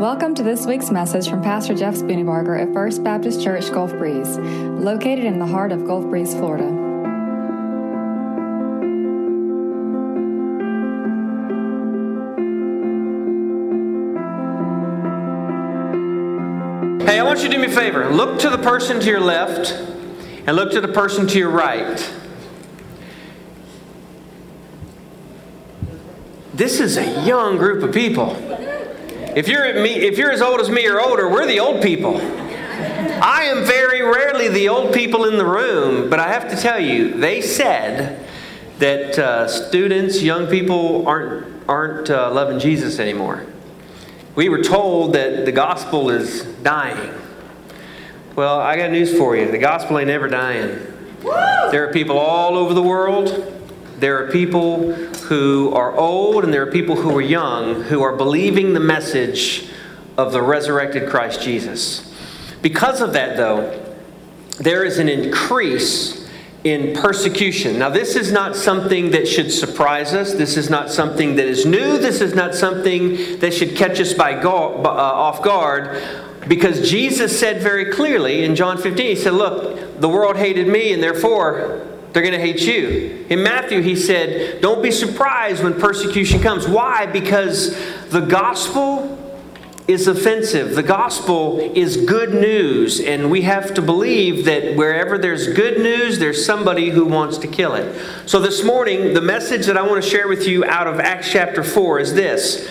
Welcome to this week's message from Pastor Jeff Spooneybarger at First Baptist Church Gulf Breeze, located in the heart of Gulf Breeze, Florida. Hey, I want you to do me a favor. Look to the person to your left and look to the person to your right. This is a young group of people. If you're, me, if you're as old as me or older, we're the old people. I am very rarely the old people in the room, but I have to tell you, they said that uh, students, young people aren't, aren't uh, loving Jesus anymore. We were told that the gospel is dying. Well, I got news for you the gospel ain't ever dying. There are people all over the world there are people who are old and there are people who are young who are believing the message of the resurrected Christ Jesus. Because of that, though, there is an increase in persecution. Now, this is not something that should surprise us. This is not something that is new. This is not something that should catch us by go- uh, off guard. Because Jesus said very clearly in John 15, He said, Look, the world hated me, and therefore they're going to hate you. In Matthew, he said, Don't be surprised when persecution comes. Why? Because the gospel is offensive. The gospel is good news, and we have to believe that wherever there's good news, there's somebody who wants to kill it. So this morning, the message that I want to share with you out of Acts chapter 4 is this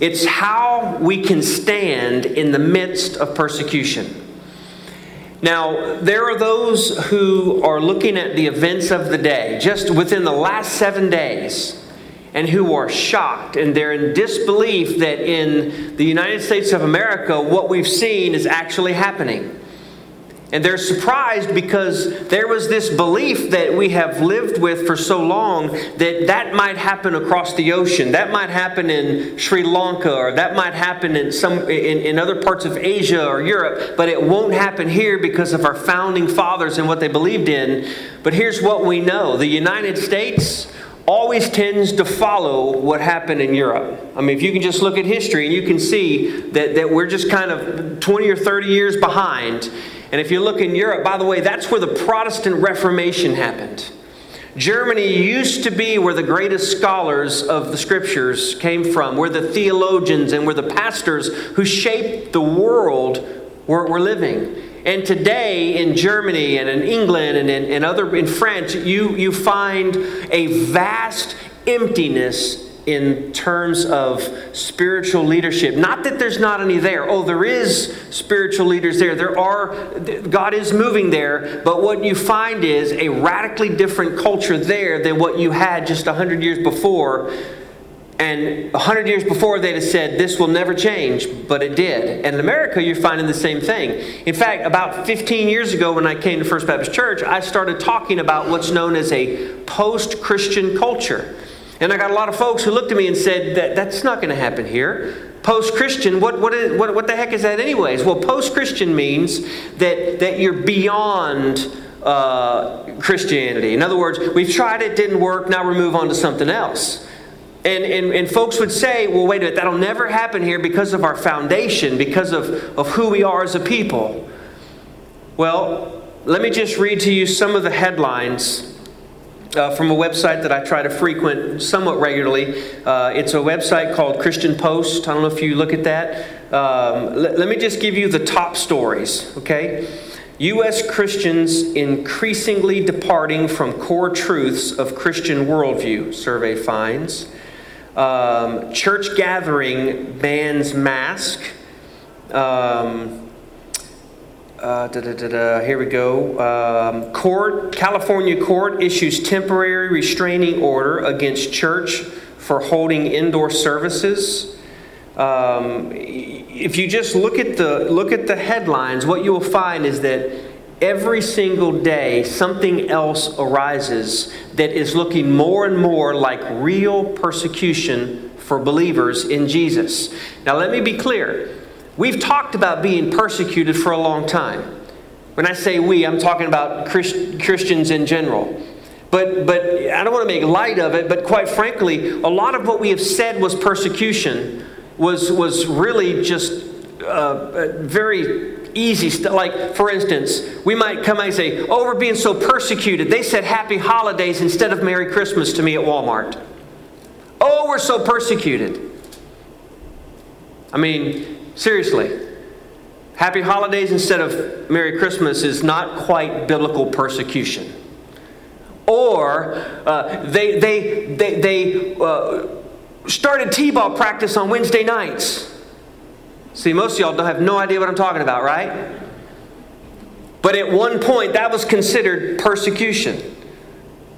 it's how we can stand in the midst of persecution. Now, there are those who are looking at the events of the day, just within the last seven days, and who are shocked and they're in disbelief that in the United States of America, what we've seen is actually happening. And they're surprised because there was this belief that we have lived with for so long that that might happen across the ocean. That might happen in Sri Lanka or that might happen in some in, in other parts of Asia or Europe, but it won't happen here because of our founding fathers and what they believed in. But here's what we know. The United States always tends to follow what happened in Europe. I mean, if you can just look at history and you can see that, that we're just kind of 20 or 30 years behind. And if you look in Europe, by the way, that's where the Protestant Reformation happened. Germany used to be where the greatest scholars of the scriptures came from, where the theologians and where the pastors who shaped the world were, were living. And today in Germany and in England and in, in other in France, you, you find a vast emptiness in terms of spiritual leadership. Not that there's not any there. Oh, there is spiritual leaders there. There are, God is moving there. But what you find is a radically different culture there than what you had just 100 years before. And 100 years before, they'd have said, This will never change, but it did. And in America, you're finding the same thing. In fact, about 15 years ago, when I came to First Baptist Church, I started talking about what's known as a post Christian culture. And I got a lot of folks who looked at me and said, that, That's not going to happen here. Post Christian, what, what, what the heck is that, anyways? Well, post Christian means that, that you're beyond uh, Christianity. In other words, we've tried it, didn't work, now we move on to something else. And, and, and folks would say, well, wait a minute, that'll never happen here because of our foundation, because of, of who we are as a people. Well, let me just read to you some of the headlines uh, from a website that I try to frequent somewhat regularly. Uh, it's a website called Christian Post. I don't know if you look at that. Um, let, let me just give you the top stories, okay? U.S. Christians increasingly departing from core truths of Christian worldview, survey finds. Um, church gathering bans mask. Um, uh, da, da, da, here we go. Um, court, California court issues temporary restraining order against church for holding indoor services. Um, if you just look at the look at the headlines, what you will find is that every single day something else arises that is looking more and more like real persecution for believers in Jesus. Now, let me be clear. We've talked about being persecuted for a long time. When I say we, I'm talking about Christ- Christians in general. But, but I don't want to make light of it, but quite frankly, a lot of what we have said was persecution was, was really just uh, very easy stuff. Like, for instance, we might come and say, Oh, we're being so persecuted. They said happy holidays instead of Merry Christmas to me at Walmart. Oh, we're so persecuted. I mean, seriously. Happy holidays instead of Merry Christmas is not quite biblical persecution. Or uh, they, they, they, they uh, started T ball practice on Wednesday nights. See, most of y'all don't have no idea what I'm talking about, right? But at one point, that was considered persecution.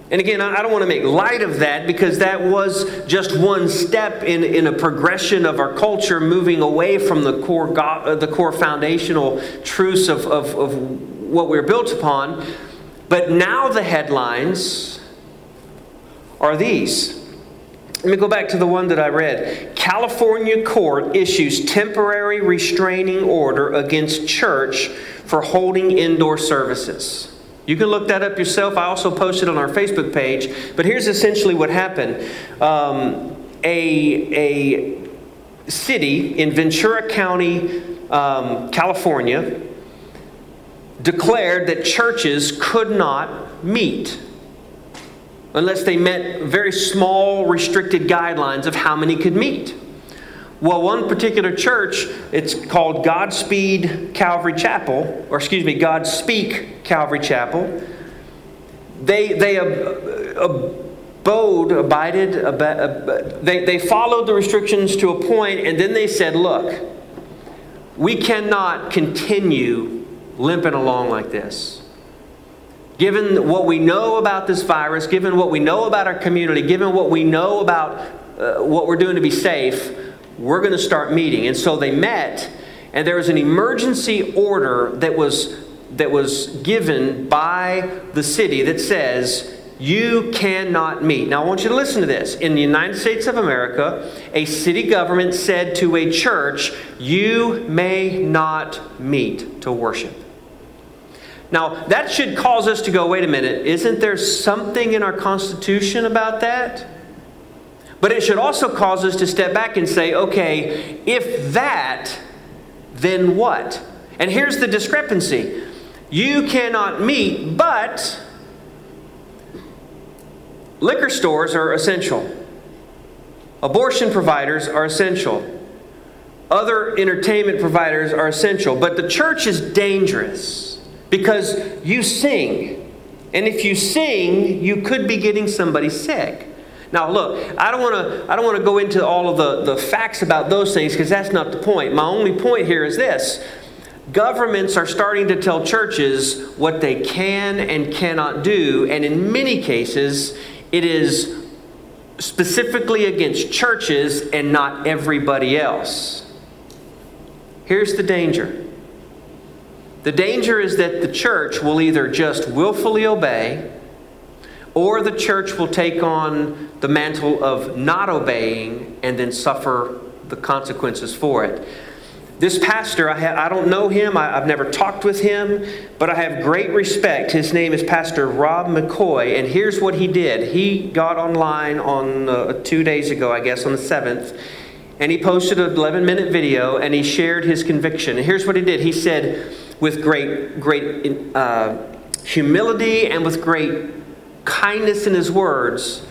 And again, I don't want to make light of that because that was just one step in, in a progression of our culture moving away from the core, uh, the core foundational truths of, of, of what we're built upon. But now the headlines are these. Let me go back to the one that I read. California court issues temporary restraining order against church for holding indoor services. You can look that up yourself. I also posted on our Facebook page. But here's essentially what happened um, a, a city in Ventura County, um, California, declared that churches could not meet unless they met very small, restricted guidelines of how many could meet. Well, one particular church, it's called Godspeed Calvary Chapel, or excuse me, Godspeak Calvary Chapel. They, they abode, abided, ab- they, they followed the restrictions to a point, and then they said, look, we cannot continue limping along like this. Given what we know about this virus, given what we know about our community, given what we know about uh, what we're doing to be safe, we're going to start meeting. And so they met, and there was an emergency order that was, that was given by the city that says, you cannot meet. Now, I want you to listen to this. In the United States of America, a city government said to a church, You may not meet to worship. Now, that should cause us to go, wait a minute, isn't there something in our Constitution about that? But it should also cause us to step back and say, okay, if that, then what? And here's the discrepancy you cannot meet, but liquor stores are essential, abortion providers are essential. Other entertainment providers are essential, but the church is dangerous because you sing. And if you sing, you could be getting somebody sick. Now, look, I don't want to I don't want to go into all of the, the facts about those things because that's not the point. My only point here is this. Governments are starting to tell churches what they can and cannot do, and in many cases, it is specifically against churches and not everybody else. Here's the danger the danger is that the church will either just willfully obey, or the church will take on the mantle of not obeying and then suffer the consequences for it. This pastor, I, ha- I don't know him, I, have never talked with him, but I have great respect. His name is Pastor Rob McCoy, and here's what he did. He got online on uh, two days ago, I guess, on the 7th, and he posted an 11 minute video and he shared his conviction. And here's what he did he said, with great, great uh, humility and with great kindness in his words,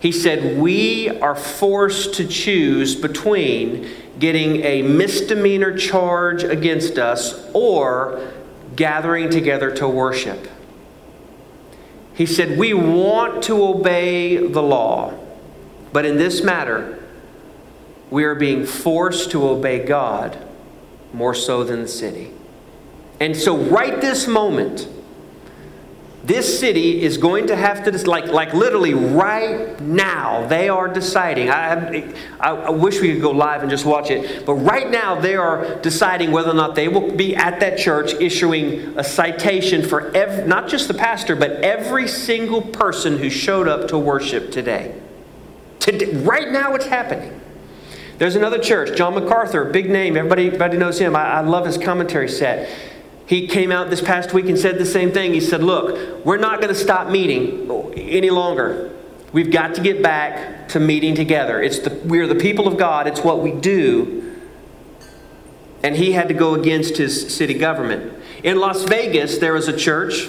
he said, We are forced to choose between getting a misdemeanor charge against us or gathering together to worship. He said, We want to obey the law, but in this matter, we are being forced to obey God more so than the city. And so, right this moment, this city is going to have to, like, like literally right now, they are deciding. I, I, I, wish we could go live and just watch it, but right now they are deciding whether or not they will be at that church issuing a citation for every, not just the pastor, but every single person who showed up to worship today. today right now, it's happening. There's another church, John MacArthur, big name. Everybody, everybody knows him. I, I love his commentary set. He came out this past week and said the same thing. He said, Look, we're not going to stop meeting any longer. We've got to get back to meeting together. It's the, we're the people of God, it's what we do. And he had to go against his city government. In Las Vegas, there was a church.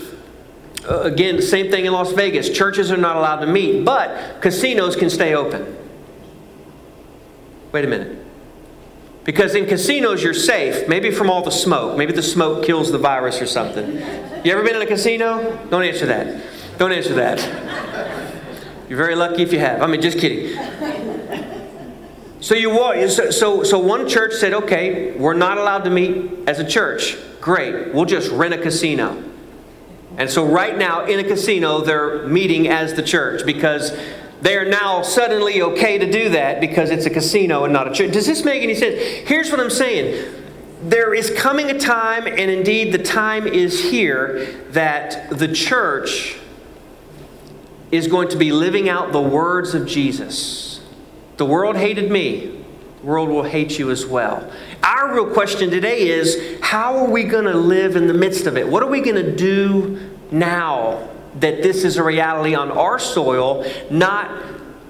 Uh, again, same thing in Las Vegas. Churches are not allowed to meet, but casinos can stay open. Wait a minute. Because in casinos, you're safe, maybe from all the smoke. Maybe the smoke kills the virus or something. You ever been in a casino? Don't answer that. Don't answer that. You're very lucky if you have. I mean, just kidding. So you so, so so one church said, okay, we're not allowed to meet as a church. Great, we'll just rent a casino. And so right now in a casino, they're meeting as the church because they are now suddenly okay to do that because it's a casino and not a church. Does this make any sense? Here's what I'm saying. There is coming a time, and indeed the time is here, that the church is going to be living out the words of Jesus. The world hated me, the world will hate you as well. Our real question today is how are we going to live in the midst of it? What are we going to do now that this is a reality on our soil, not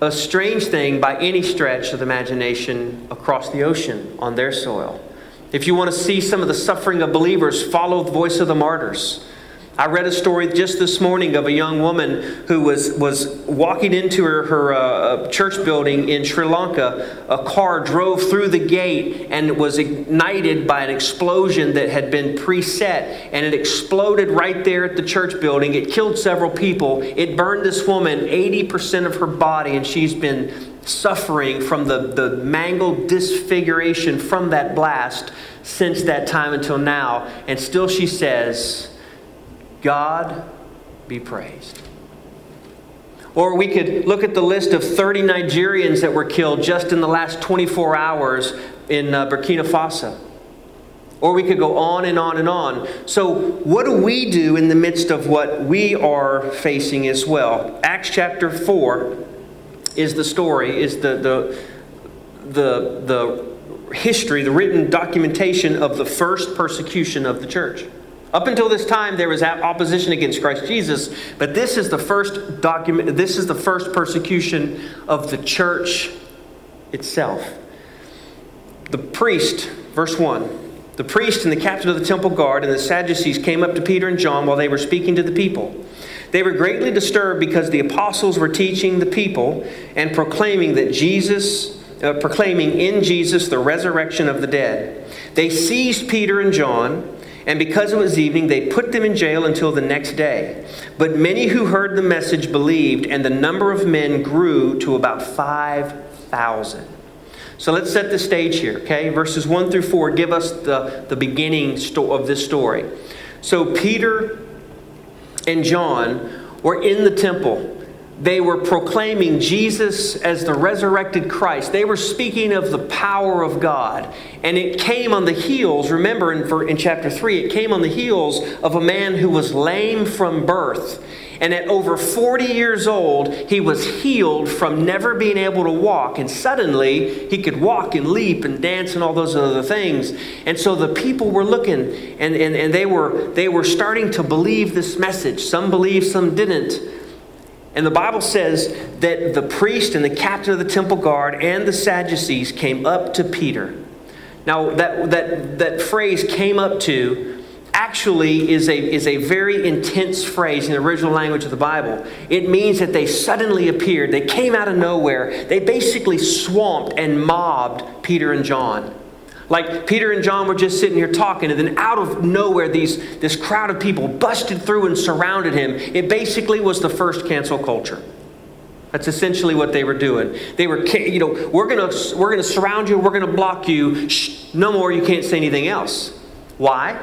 a strange thing by any stretch of the imagination across the ocean on their soil. If you want to see some of the suffering of believers, follow the voice of the martyrs. I read a story just this morning of a young woman who was, was walking into her, her uh, church building in Sri Lanka. A car drove through the gate and was ignited by an explosion that had been preset, and it exploded right there at the church building. It killed several people. It burned this woman 80% of her body, and she's been suffering from the, the mangled disfiguration from that blast since that time until now. And still she says, God be praised. Or we could look at the list of 30 Nigerians that were killed just in the last 24 hours in uh, Burkina Faso. Or we could go on and on and on. So, what do we do in the midst of what we are facing as well? Acts chapter 4 is the story, is the, the, the, the history, the written documentation of the first persecution of the church. Up until this time, there was opposition against Christ Jesus, but this is the first document, this is the first persecution of the church itself. The priest, verse 1. The priest and the captain of the temple guard and the Sadducees came up to Peter and John while they were speaking to the people. They were greatly disturbed because the apostles were teaching the people and proclaiming that Jesus, uh, proclaiming in Jesus the resurrection of the dead. They seized Peter and John and because it was evening, they put them in jail until the next day. But many who heard the message believed, and the number of men grew to about 5,000. So let's set the stage here, okay? Verses 1 through 4 give us the, the beginning sto- of this story. So Peter and John were in the temple they were proclaiming Jesus as the resurrected Christ. They were speaking of the power of God. And it came on the heels, remember in, in chapter 3, it came on the heels of a man who was lame from birth. And at over 40 years old, he was healed from never being able to walk. And suddenly, he could walk and leap and dance and all those other things. And so the people were looking and, and, and they, were, they were starting to believe this message. Some believed, some didn't. And the Bible says that the priest and the captain of the temple guard and the Sadducees came up to Peter. Now, that, that, that phrase came up to actually is a, is a very intense phrase in the original language of the Bible. It means that they suddenly appeared, they came out of nowhere, they basically swamped and mobbed Peter and John. Like Peter and John were just sitting here talking, and then out of nowhere, these, this crowd of people busted through and surrounded him. It basically was the first cancel culture. That's essentially what they were doing. They were, you know, we're gonna we're gonna surround you, we're gonna block you. Shh, no more. You can't say anything else. Why?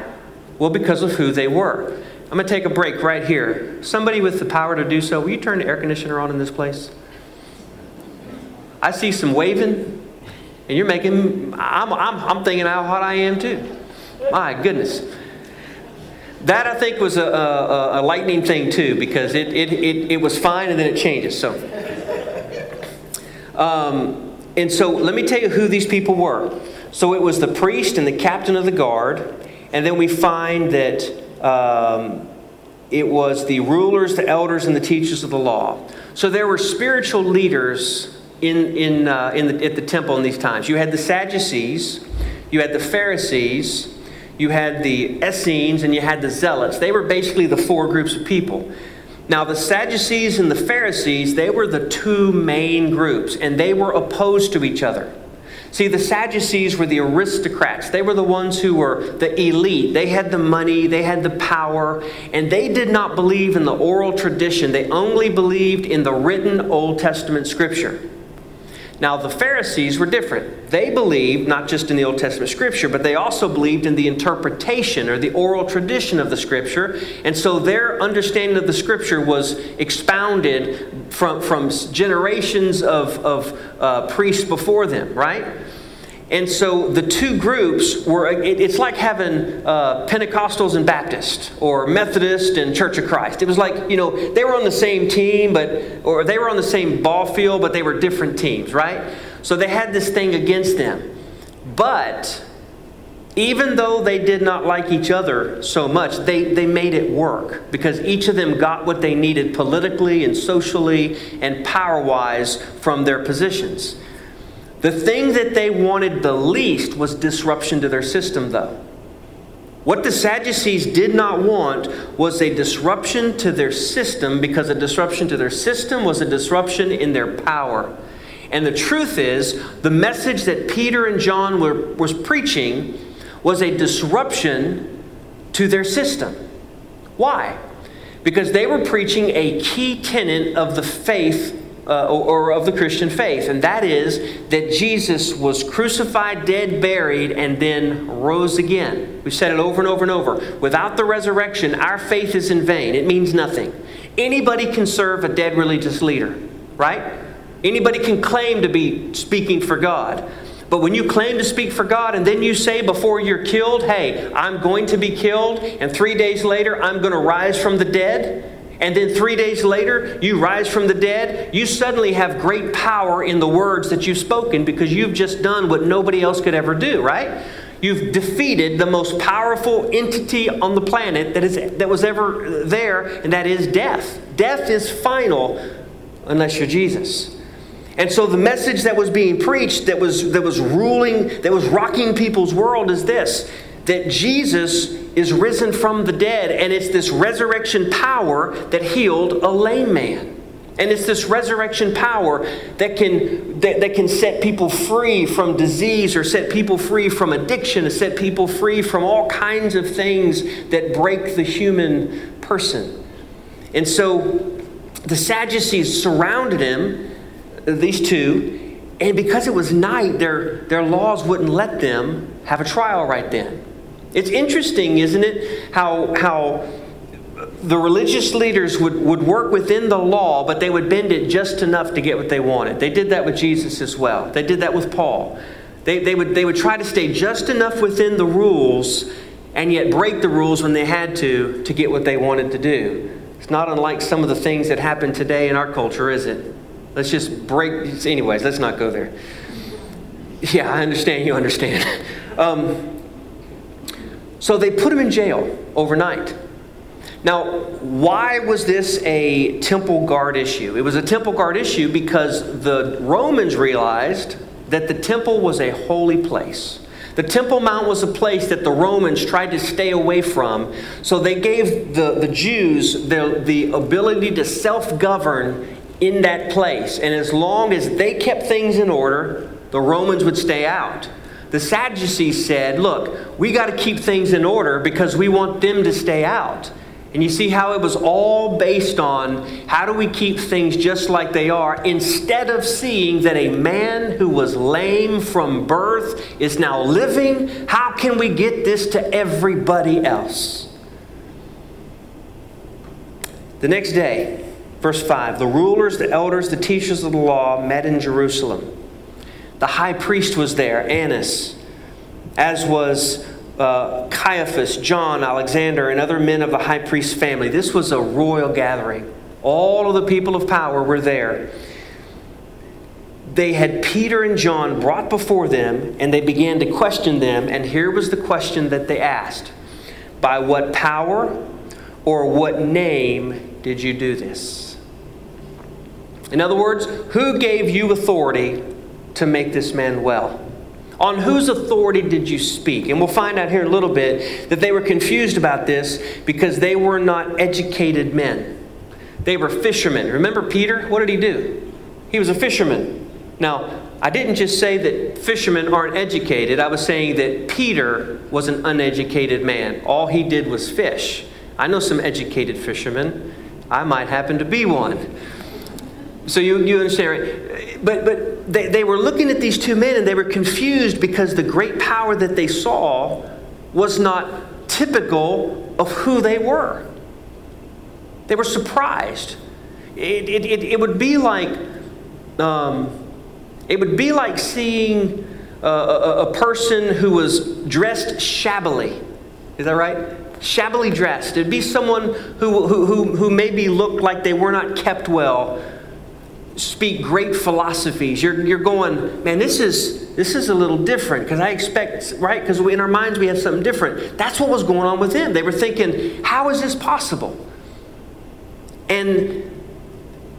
Well, because of who they were. I'm gonna take a break right here. Somebody with the power to do so, will you turn the air conditioner on in this place? I see some waving. And you're making, I'm, I'm, I'm thinking how hot I am too. My goodness. That I think was a, a, a lightning thing too, because it, it, it, it, was fine and then it changes. So, um, and so let me tell you who these people were. So it was the priest and the captain of the guard, and then we find that um, it was the rulers, the elders, and the teachers of the law. So there were spiritual leaders in, in, uh, in the, at the temple in these times. You had the Sadducees, you had the Pharisees, you had the Essenes, and you had the Zealots. They were basically the four groups of people. Now, the Sadducees and the Pharisees, they were the two main groups, and they were opposed to each other. See, the Sadducees were the aristocrats. They were the ones who were the elite. They had the money, they had the power, and they did not believe in the oral tradition. They only believed in the written Old Testament scripture. Now, the Pharisees were different. They believed not just in the Old Testament scripture, but they also believed in the interpretation or the oral tradition of the scripture. And so their understanding of the scripture was expounded from, from generations of, of uh, priests before them, right? And so the two groups were, it's like having uh, Pentecostals and Baptists, or Methodist and Church of Christ. It was like, you know, they were on the same team, but, or they were on the same ball field, but they were different teams, right? So they had this thing against them. But even though they did not like each other so much, they, they made it work because each of them got what they needed politically and socially and power wise from their positions. The thing that they wanted the least was disruption to their system, though. What the Sadducees did not want was a disruption to their system because a disruption to their system was a disruption in their power. And the truth is, the message that Peter and John were was preaching was a disruption to their system. Why? Because they were preaching a key tenet of the faith uh, or, or of the Christian faith, and that is that Jesus was crucified, dead, buried, and then rose again. We've said it over and over and over. Without the resurrection, our faith is in vain. It means nothing. Anybody can serve a dead religious leader, right? Anybody can claim to be speaking for God. But when you claim to speak for God and then you say before you're killed, hey, I'm going to be killed, and three days later I'm going to rise from the dead, and then three days later you rise from the dead, you suddenly have great power in the words that you've spoken because you've just done what nobody else could ever do, right? You've defeated the most powerful entity on the planet that, is, that was ever there, and that is death. Death is final unless you're Jesus. And so the message that was being preached, that was, that was ruling, that was rocking people's world is this that Jesus is risen from the dead, and it's this resurrection power that healed a lame man. And it's this resurrection power that can, that, that can set people free from disease or set people free from addiction, or set people free from all kinds of things that break the human person. And so the Sadducees surrounded him, these two, and because it was night, their, their laws wouldn't let them have a trial right then. It's interesting, isn't it, how, how the religious leaders would, would work within the law, but they would bend it just enough to get what they wanted. They did that with Jesus as well. They did that with Paul. They, they, would, they would try to stay just enough within the rules and yet break the rules when they had to to get what they wanted to do. It's not unlike some of the things that happen today in our culture, is it? Let's just break. Anyways, let's not go there. Yeah, I understand. You understand. Um, so they put him in jail overnight. Now, why was this a temple guard issue? It was a temple guard issue because the Romans realized that the temple was a holy place. The Temple Mount was a place that the Romans tried to stay away from, so they gave the, the Jews the, the ability to self govern in that place. And as long as they kept things in order, the Romans would stay out. The Sadducees said, Look, we got to keep things in order because we want them to stay out. And you see how it was all based on how do we keep things just like they are instead of seeing that a man who was lame from birth is now living? How can we get this to everybody else? The next day, verse 5 the rulers, the elders, the teachers of the law met in Jerusalem. The high priest was there, Annas, as was uh, Caiaphas, John, Alexander, and other men of the high priest's family. This was a royal gathering. All of the people of power were there. They had Peter and John brought before them, and they began to question them. And here was the question that they asked By what power or what name did you do this? In other words, who gave you authority to make this man well? On whose authority did you speak? And we'll find out here in a little bit that they were confused about this because they were not educated men. They were fishermen. Remember Peter? What did he do? He was a fisherman. Now, I didn't just say that fishermen aren't educated, I was saying that Peter was an uneducated man. All he did was fish. I know some educated fishermen. I might happen to be one. So you, you understand, right? But, but they, they were looking at these two men and they were confused because the great power that they saw was not typical of who they were. They were surprised. It, it, it, it would be like um, it would be like seeing a, a, a person who was dressed shabbily. Is that right? Shabbily dressed. It'd be someone who, who, who, who maybe looked like they were not kept well, speak great philosophies. You're, you're going, man, this is, this is a little different because I expect, right? Because in our minds we have something different. That's what was going on with them. They were thinking, how is this possible? And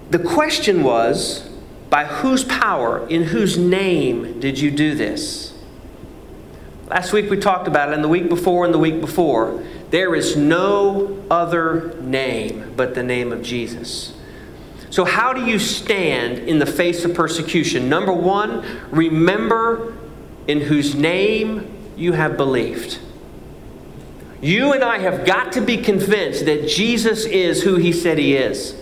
the question was, by whose power, in whose name did you do this? Last week we talked about it, and the week before, and the week before. There is no other name but the name of Jesus. So, how do you stand in the face of persecution? Number one, remember in whose name you have believed. You and I have got to be convinced that Jesus is who he said he is.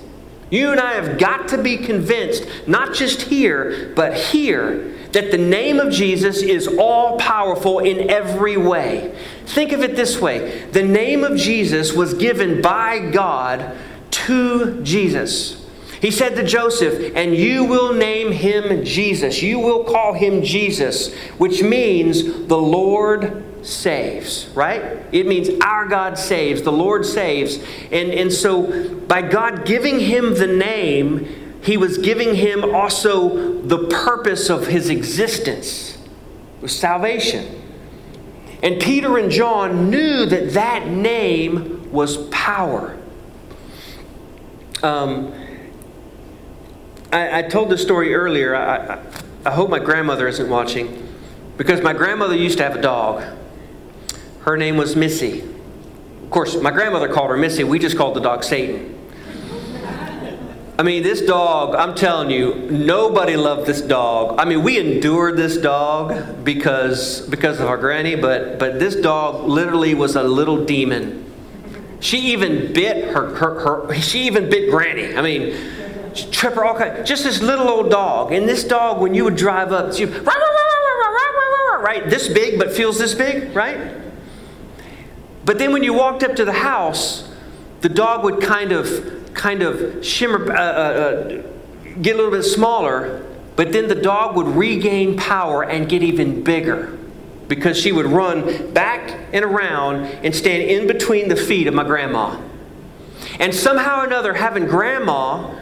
You and I have got to be convinced, not just here, but here, that the name of Jesus is all powerful in every way. Think of it this way the name of Jesus was given by God to Jesus. He said to Joseph, And you will name him Jesus. You will call him Jesus, which means the Lord saves, right? It means our God saves, the Lord saves. And, and so, by God giving him the name, he was giving him also the purpose of his existence was salvation. And Peter and John knew that that name was power. Um, I, I, told this story earlier. I, I, hope my grandmother isn't watching because my grandmother used to have a dog. Her name was Missy. Of course, my grandmother called her Missy. We just called the dog Satan. I mean, this dog, I'm telling you, nobody loved this dog. I mean, we endured this dog because, because of our granny, but, but this dog literally was a little demon. She even bit her, her, her she even bit granny. I mean, trip her all kind. Just this little old dog. And this dog, when you would drive up, right, this big, but feels this big, right? But then when you walked up to the house, the dog would kind of, kind of shimmer, uh, uh, uh, get a little bit smaller, but then the dog would regain power and get even bigger because she would run back and around and stand in between the feet of my grandma. And somehow or another, having grandma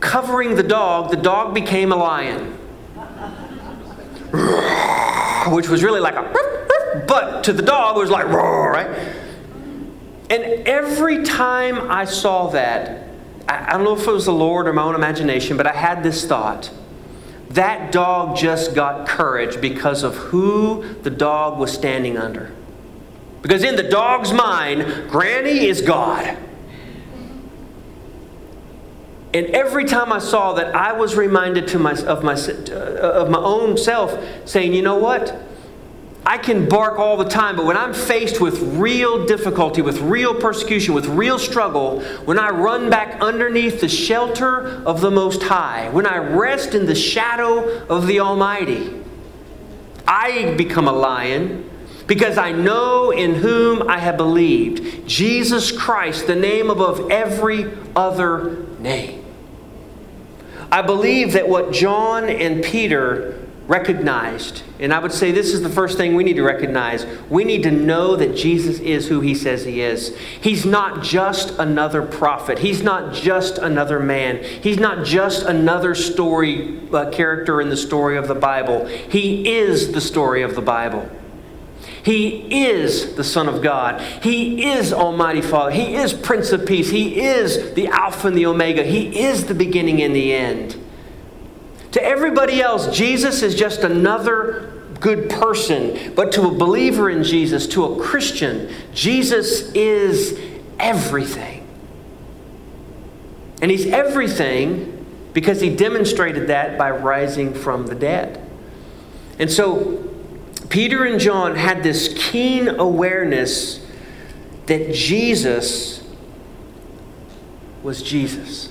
covering the dog, the dog became a lion. Which was really like a but to the dog, it was like, right? And every time I saw that, I don't know if it was the Lord or my own imagination, but I had this thought. That dog just got courage because of who the dog was standing under. Because in the dog's mind, Granny is God. And every time I saw that, I was reminded to my, of, my, uh, of my own self, saying, you know what? I can bark all the time, but when I'm faced with real difficulty, with real persecution, with real struggle, when I run back underneath the shelter of the Most High, when I rest in the shadow of the Almighty, I become a lion because I know in whom I have believed Jesus Christ, the name above every other name. I believe that what John and Peter recognized. And I would say this is the first thing we need to recognize. We need to know that Jesus is who he says he is. He's not just another prophet, he's not just another man, he's not just another story uh, character in the story of the Bible. He is the story of the Bible. He is the Son of God. He is Almighty Father. He is Prince of Peace. He is the Alpha and the Omega. He is the beginning and the end. To everybody else, Jesus is just another good person. But to a believer in Jesus, to a Christian, Jesus is everything. And He's everything because He demonstrated that by rising from the dead. And so, Peter and John had this keen awareness that Jesus was Jesus.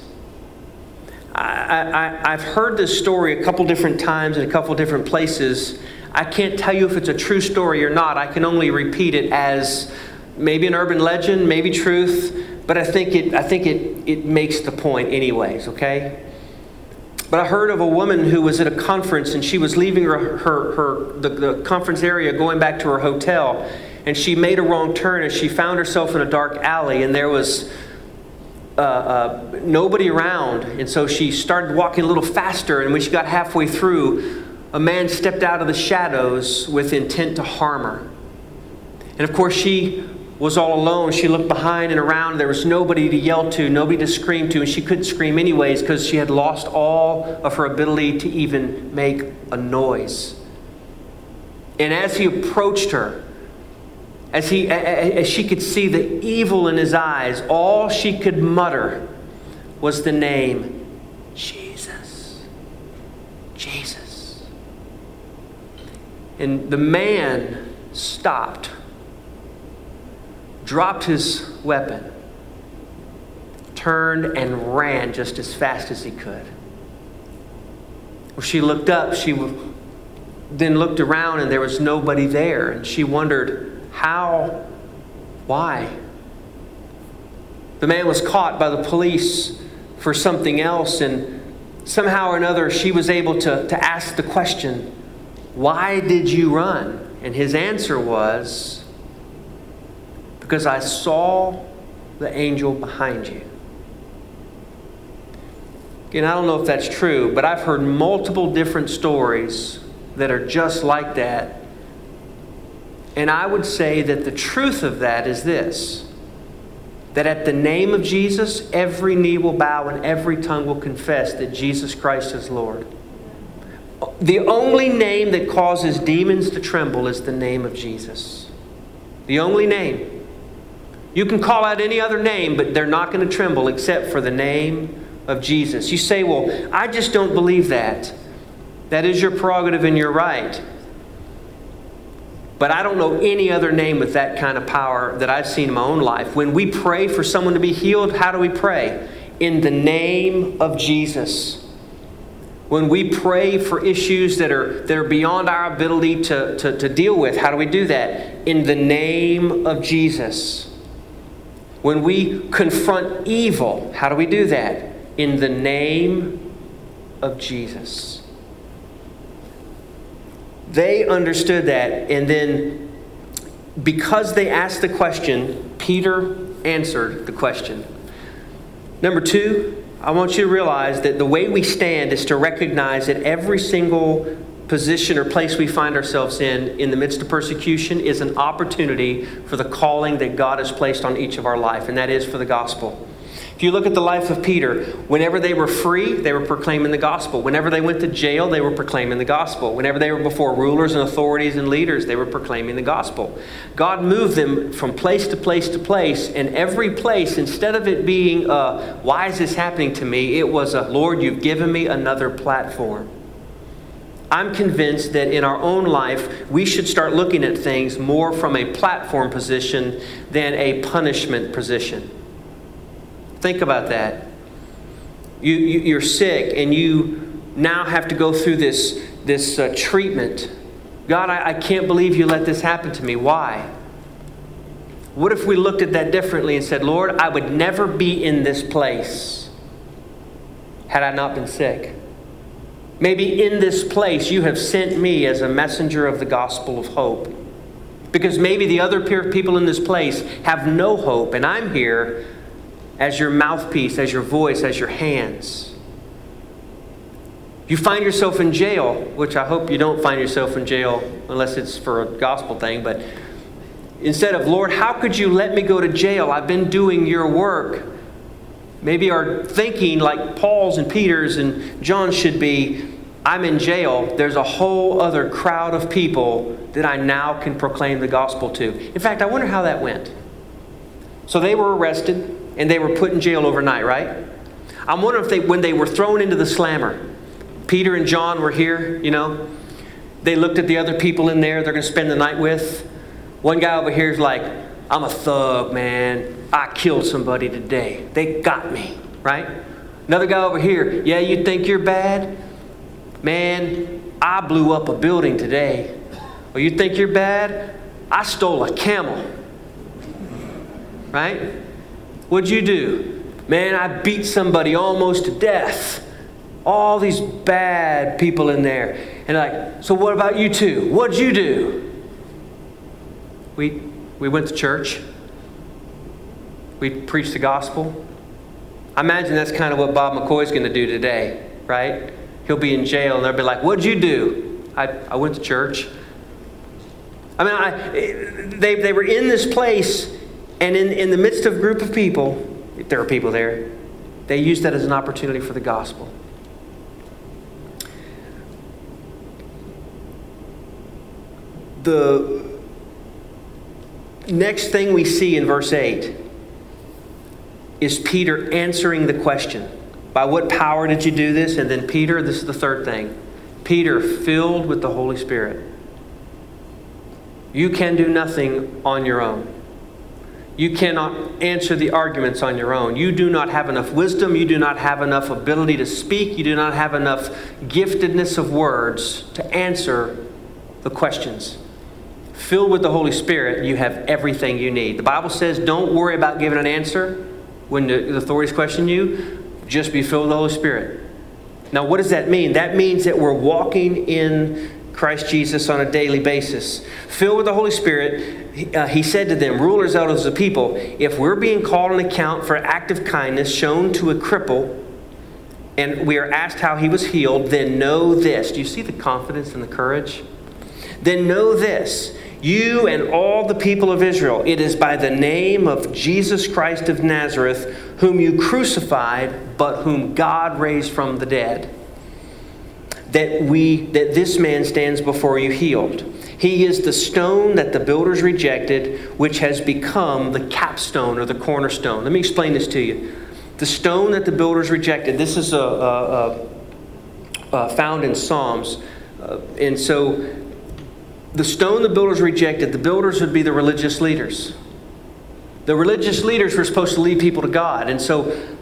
I, have heard this story a couple different times in a couple different places. I can't tell you if it's a true story or not. I can only repeat it as maybe an urban legend, maybe truth, but I think it, I think it, it makes the point, anyways, okay? But I heard of a woman who was at a conference and she was leaving her, her, her the, the conference area, going back to her hotel, and she made a wrong turn and she found herself in a dark alley, and there was uh, uh, nobody around. And so she started walking a little faster, and when she got halfway through, a man stepped out of the shadows with intent to harm her. And of course, she was all alone. She looked behind and around. There was nobody to yell to, nobody to scream to, and she couldn't scream anyways because she had lost all of her ability to even make a noise. And as he approached her, as, he, as she could see the evil in his eyes, all she could mutter was the name Jesus. Jesus. And the man stopped, dropped his weapon, turned and ran just as fast as he could. When she looked up, she then looked around and there was nobody there, and she wondered how? Why? The man was caught by the police for something else, and somehow or another she was able to, to ask the question, Why did you run? And his answer was, Because I saw the angel behind you. Again, I don't know if that's true, but I've heard multiple different stories that are just like that and I would say that the truth of that is this that at the name of Jesus, every knee will bow and every tongue will confess that Jesus Christ is Lord. The only name that causes demons to tremble is the name of Jesus. The only name. You can call out any other name, but they're not going to tremble except for the name of Jesus. You say, Well, I just don't believe that. That is your prerogative and your right. But I don't know any other name with that kind of power that I've seen in my own life. When we pray for someone to be healed, how do we pray? In the name of Jesus. When we pray for issues that are, that are beyond our ability to, to, to deal with, how do we do that? In the name of Jesus. When we confront evil, how do we do that? In the name of Jesus. They understood that, and then because they asked the question, Peter answered the question. Number two, I want you to realize that the way we stand is to recognize that every single position or place we find ourselves in, in the midst of persecution, is an opportunity for the calling that God has placed on each of our life, and that is for the gospel. If you look at the life of Peter, whenever they were free, they were proclaiming the gospel. Whenever they went to jail, they were proclaiming the gospel. Whenever they were before rulers and authorities and leaders, they were proclaiming the gospel. God moved them from place to place to place, and every place, instead of it being, a, why is this happening to me? It was a, Lord, you've given me another platform. I'm convinced that in our own life, we should start looking at things more from a platform position than a punishment position. Think about that. You, you, are sick and you now have to go through this, this uh, treatment. God, I, I can't believe you let this happen to me. Why? What if we looked at that differently and said, Lord, I would never be in this place had I not been sick? Maybe in this place you have sent me as a messenger of the gospel of hope. Because maybe the other people in this place have no hope, and I'm here as your mouthpiece, as your voice, as your hands. You find yourself in jail, which I hope you don't find yourself in jail unless it's for a gospel thing, but instead of, Lord, how could you let me go to jail? I've been doing your work. Maybe our thinking, like Paul's and Peter's and John's, should be I'm in jail. There's a whole other crowd of people that I now can proclaim the gospel to. In fact, I wonder how that went. So they were arrested and they were put in jail overnight, right? I'm wondering if they, when they were thrown into the slammer, Peter and John were here, you know, they looked at the other people in there they're going to spend the night with. One guy over here is like, I'm a thug, man. I killed somebody today. They got me, right? Another guy over here, yeah, you think you're bad? Man, I blew up a building today. Or you think you're bad? I stole a camel. Right? What'd you do? Man, I beat somebody almost to death. All these bad people in there. And like, so what about you two? What'd you do? We, we went to church. We preached the gospel. I imagine that's kind of what Bob McCoy's going to do today, right? He'll be in jail and they'll be like, What'd you do? I, I went to church. I mean, I, they, they were in this place, and in, in the midst of a group of people, there are people there, they used that as an opportunity for the gospel. The next thing we see in verse 8 is Peter answering the question By what power did you do this? And then Peter, this is the third thing Peter, filled with the Holy Spirit. You can do nothing on your own. You cannot answer the arguments on your own. You do not have enough wisdom. You do not have enough ability to speak. You do not have enough giftedness of words to answer the questions. Filled with the Holy Spirit, you have everything you need. The Bible says don't worry about giving an answer when the authorities question you, just be filled with the Holy Spirit. Now, what does that mean? That means that we're walking in Christ Jesus on a daily basis. Filled with the Holy Spirit, uh, he said to them, rulers, elders of the people, if we're being called an account for act of kindness shown to a cripple, and we are asked how he was healed, then know this. Do you see the confidence and the courage? Then know this. You and all the people of Israel, it is by the name of Jesus Christ of Nazareth, whom you crucified, but whom God raised from the dead that we that this man stands before you healed. He is the stone that the builders rejected, which has become the capstone or the cornerstone. Let me explain this to you. The stone that the builders rejected. This is a, a, a found in Psalms, uh, and so the stone the builders rejected. The builders would be the religious leaders. The religious leaders were supposed to lead people to God, and so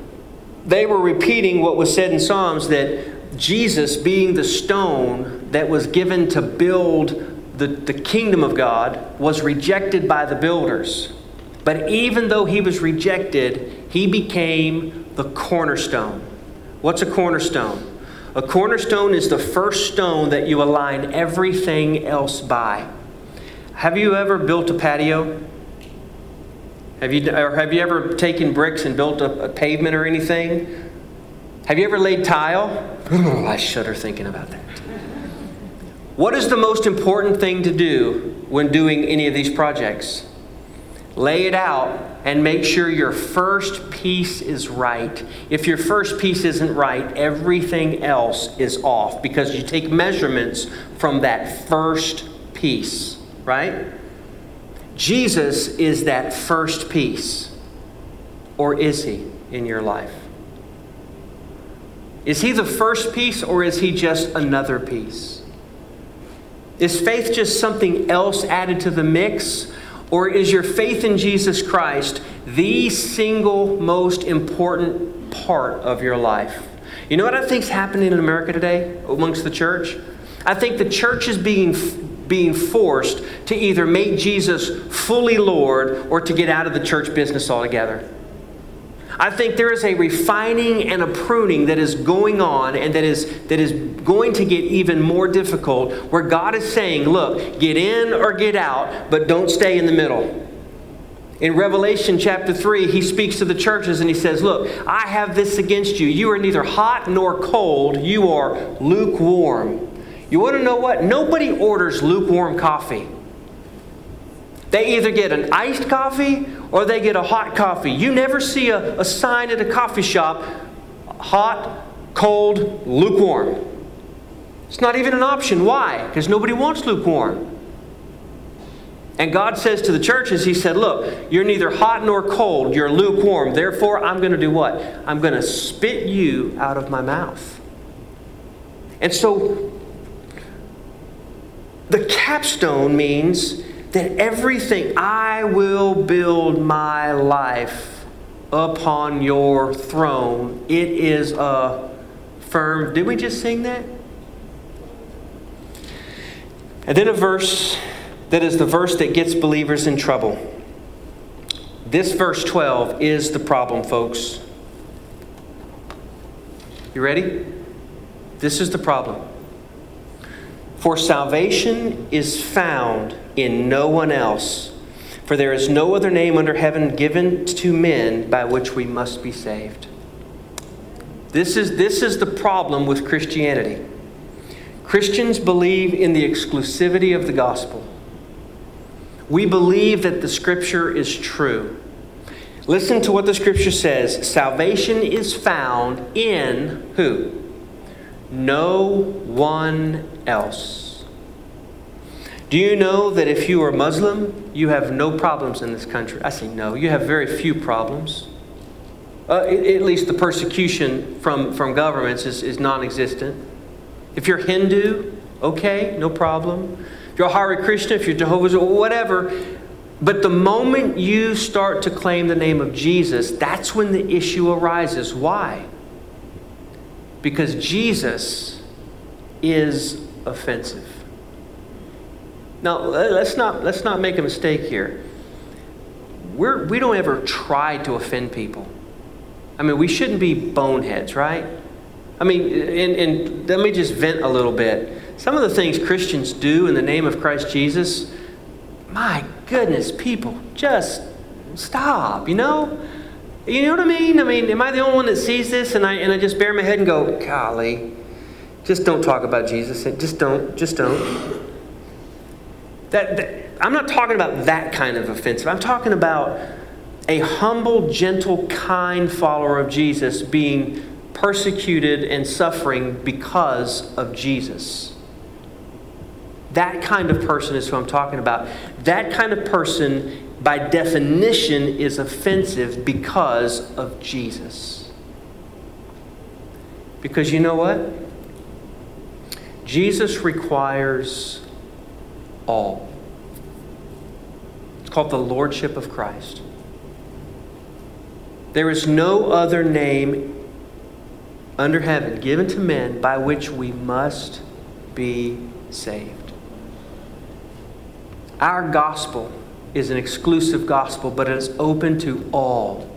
they were repeating what was said in Psalms that Jesus being the stone that was given to build the, the kingdom of God was rejected by the builders. But even though he was rejected, he became the cornerstone. What's a cornerstone? A cornerstone is the first stone that you align everything else by. Have you ever built a patio? Have you, or have you ever taken bricks and built a, a pavement or anything? Have you ever laid tile? Oh, I shudder thinking about that. What is the most important thing to do when doing any of these projects? Lay it out and make sure your first piece is right. If your first piece isn't right, everything else is off because you take measurements from that first piece, right? Jesus is that first piece. Or is he in your life? Is he the first piece or is he just another piece? Is faith just something else added to the mix? Or is your faith in Jesus Christ the single most important part of your life? You know what I think is happening in America today amongst the church? I think the church is being, being forced to either make Jesus fully Lord or to get out of the church business altogether. I think there is a refining and a pruning that is going on and that is, that is going to get even more difficult, where God is saying, look, get in or get out, but don't stay in the middle. In Revelation chapter 3, he speaks to the churches and he says, Look, I have this against you. You are neither hot nor cold, you are lukewarm. You want to know what? Nobody orders lukewarm coffee. They either get an iced coffee or they get a hot coffee. You never see a, a sign at a coffee shop hot, cold, lukewarm. It's not even an option. Why? Because nobody wants lukewarm. And God says to the churches, He said, Look, you're neither hot nor cold, you're lukewarm. Therefore, I'm going to do what? I'm going to spit you out of my mouth. And so, the capstone means that everything, I will build my life upon your throne. It is a firm. Did we just sing that? And then a verse that is the verse that gets believers in trouble. This verse 12 is the problem, folks. You ready? This is the problem. For salvation is found in no one else, for there is no other name under heaven given to men by which we must be saved. This is, this is the problem with Christianity. Christians believe in the exclusivity of the gospel. We believe that the scripture is true. Listen to what the scripture says salvation is found in who? No one else. Do you know that if you are Muslim, you have no problems in this country? I say no, you have very few problems. Uh, at least the persecution from, from governments is, is non existent. If you're Hindu, okay, no problem. If you're a Hare Krishna, if you're Jehovah's, or whatever. But the moment you start to claim the name of Jesus, that's when the issue arises. Why? Because Jesus is offensive. Now, let's not, let's not make a mistake here. We're, we don't ever try to offend people. I mean, we shouldn't be boneheads, right? I mean, and, and let me just vent a little bit. Some of the things Christians do in the name of Christ Jesus, my goodness, people, just stop, you know? You know what I mean? I mean, am I the only one that sees this and I, and I just bare my head and go, golly, just don't talk about Jesus. Just don't, just don't. That, that, I'm not talking about that kind of offensive. I'm talking about a humble, gentle, kind follower of Jesus being persecuted and suffering because of Jesus. That kind of person is who I'm talking about. That kind of person, by definition, is offensive because of Jesus. Because you know what? Jesus requires all. It's called the Lordship of Christ. There is no other name under heaven given to men by which we must be saved. Our gospel is an exclusive gospel, but it is open to all.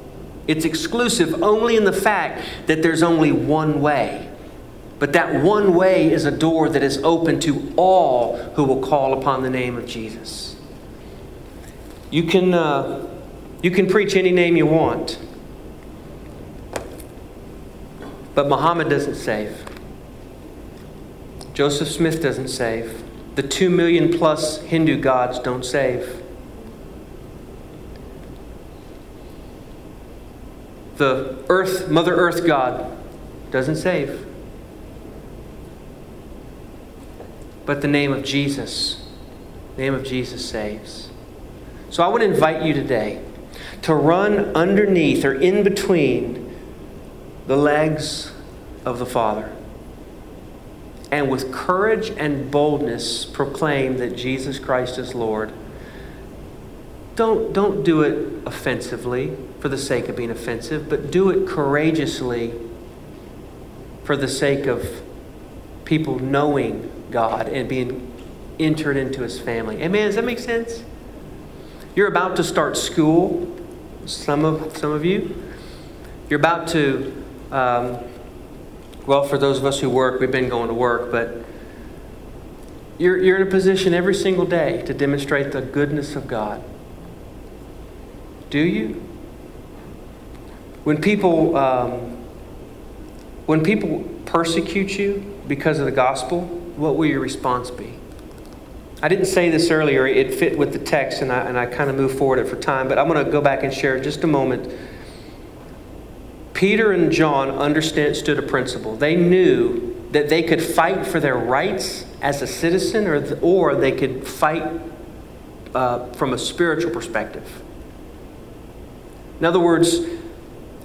It's exclusive only in the fact that there's only one way. But that one way is a door that is open to all who will call upon the name of Jesus. You can, uh, you can preach any name you want, but Muhammad doesn't save. Joseph Smith doesn't save the two million plus Hindu gods don't save. The earth, Mother Earth God doesn't save. But the name of Jesus, name of Jesus saves. So I would invite you today to run underneath or in between the legs of the Father and with courage and boldness proclaim that Jesus Christ is Lord. Don't, don't do it offensively for the sake of being offensive, but do it courageously for the sake of people knowing God and being entered into his family. Amen. Does that make sense? You're about to start school, some of, some of you. You're about to. Um, well, for those of us who work, we've been going to work, but you're, you're in a position every single day to demonstrate the goodness of God. Do you? When people, um, when people persecute you because of the gospel, what will your response be? I didn't say this earlier, it fit with the text, and I, and I kind of moved forward it for time, but I'm going to go back and share just a moment. Peter and John understood a principle. They knew that they could fight for their rights as a citizen, or, or they could fight uh, from a spiritual perspective. In other words,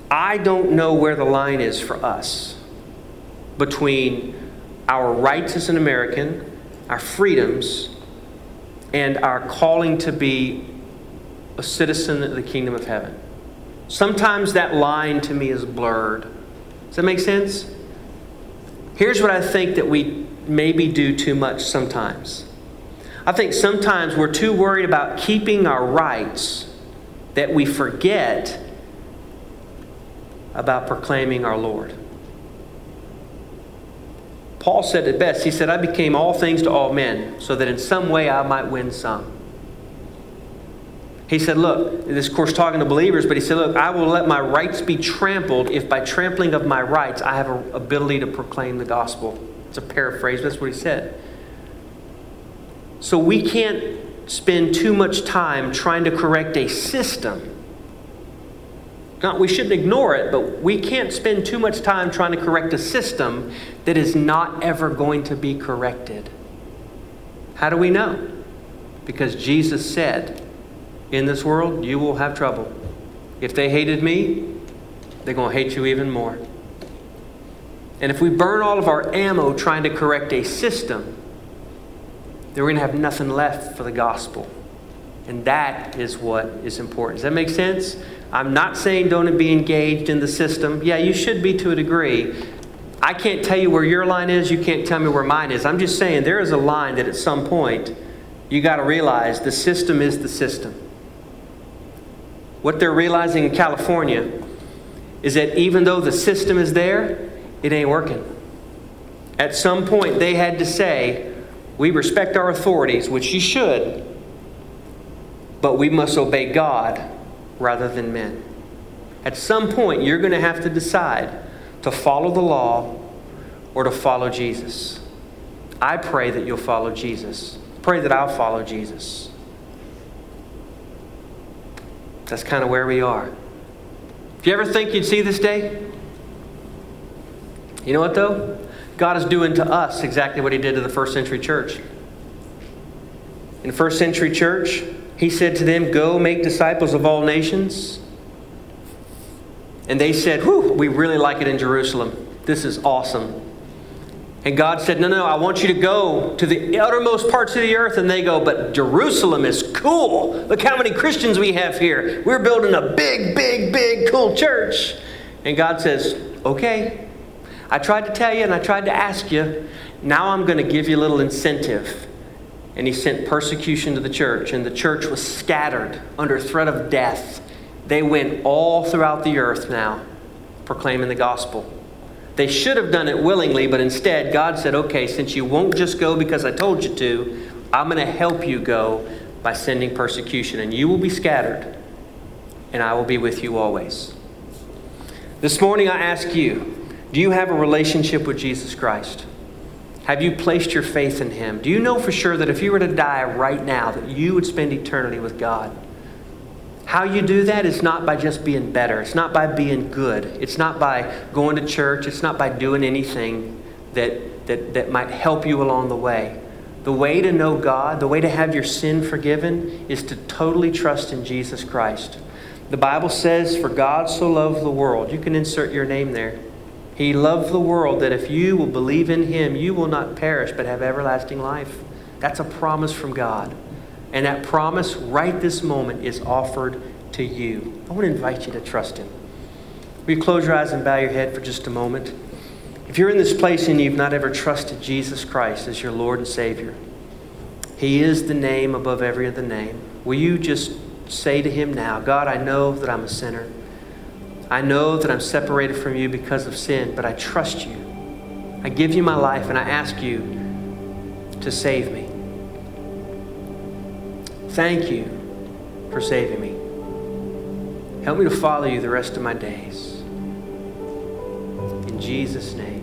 I don't know where the line is for us between our rights as an American, our freedoms, and our calling to be a citizen of the kingdom of heaven. Sometimes that line to me is blurred. Does that make sense? Here's what I think that we maybe do too much sometimes. I think sometimes we're too worried about keeping our rights that we forget about proclaiming our Lord. Paul said it best. He said, I became all things to all men, so that in some way I might win some. He said, Look, this course talking to believers, but he said, Look, I will let my rights be trampled if by trampling of my rights I have an ability to proclaim the gospel. It's a paraphrase, that's what he said. So we can't spend too much time trying to correct a system not, we shouldn't ignore it, but we can't spend too much time trying to correct a system that is not ever going to be corrected. How do we know? Because Jesus said, In this world, you will have trouble. If they hated me, they're going to hate you even more. And if we burn all of our ammo trying to correct a system, then we're going to have nothing left for the gospel. And that is what is important. Does that make sense? I'm not saying don't be engaged in the system. Yeah, you should be to a degree. I can't tell you where your line is. You can't tell me where mine is. I'm just saying there is a line that at some point you got to realize the system is the system. What they're realizing in California is that even though the system is there, it ain't working. At some point, they had to say, We respect our authorities, which you should, but we must obey God rather than men. At some point, you're going to have to decide to follow the law or to follow Jesus. I pray that you'll follow Jesus. Pray that I'll follow Jesus. That's kind of where we are. Do you ever think you'd see this day? You know what, though? God is doing to us exactly what He did to the first century church. In the first century church, he said to them, Go make disciples of all nations. And they said, Whew, we really like it in Jerusalem. This is awesome. And God said, No, no, I want you to go to the uttermost parts of the earth. And they go, But Jerusalem is cool. Look how many Christians we have here. We're building a big, big, big, cool church. And God says, Okay. I tried to tell you and I tried to ask you. Now I'm going to give you a little incentive and he sent persecution to the church, and the church was scattered under threat of death. They went all throughout the earth now proclaiming the gospel. They should have done it willingly, but instead, God said, okay, since you won't just go because I told you to, I'm going to help you go by sending persecution, and you will be scattered, and I will be with you always. This morning, I ask you do you have a relationship with Jesus Christ? Have you placed your faith in Him? Do you know for sure that if you were to die right now, that you would spend eternity with God? How you do that is not by just being better. It's not by being good. It's not by going to church. It's not by doing anything that, that, that might help you along the way. The way to know God, the way to have your sin forgiven, is to totally trust in Jesus Christ. The Bible says, For God so loved the world. You can insert your name there. He loved the world that if you will believe in him, you will not perish but have everlasting life. That's a promise from God. And that promise right this moment is offered to you. I want to invite you to trust him. Will you close your eyes and bow your head for just a moment? If you're in this place and you've not ever trusted Jesus Christ as your Lord and Savior, He is the name above every other name. Will you just say to Him now, God, I know that I'm a sinner. I know that I'm separated from you because of sin, but I trust you. I give you my life and I ask you to save me. Thank you for saving me. Help me to follow you the rest of my days. In Jesus' name.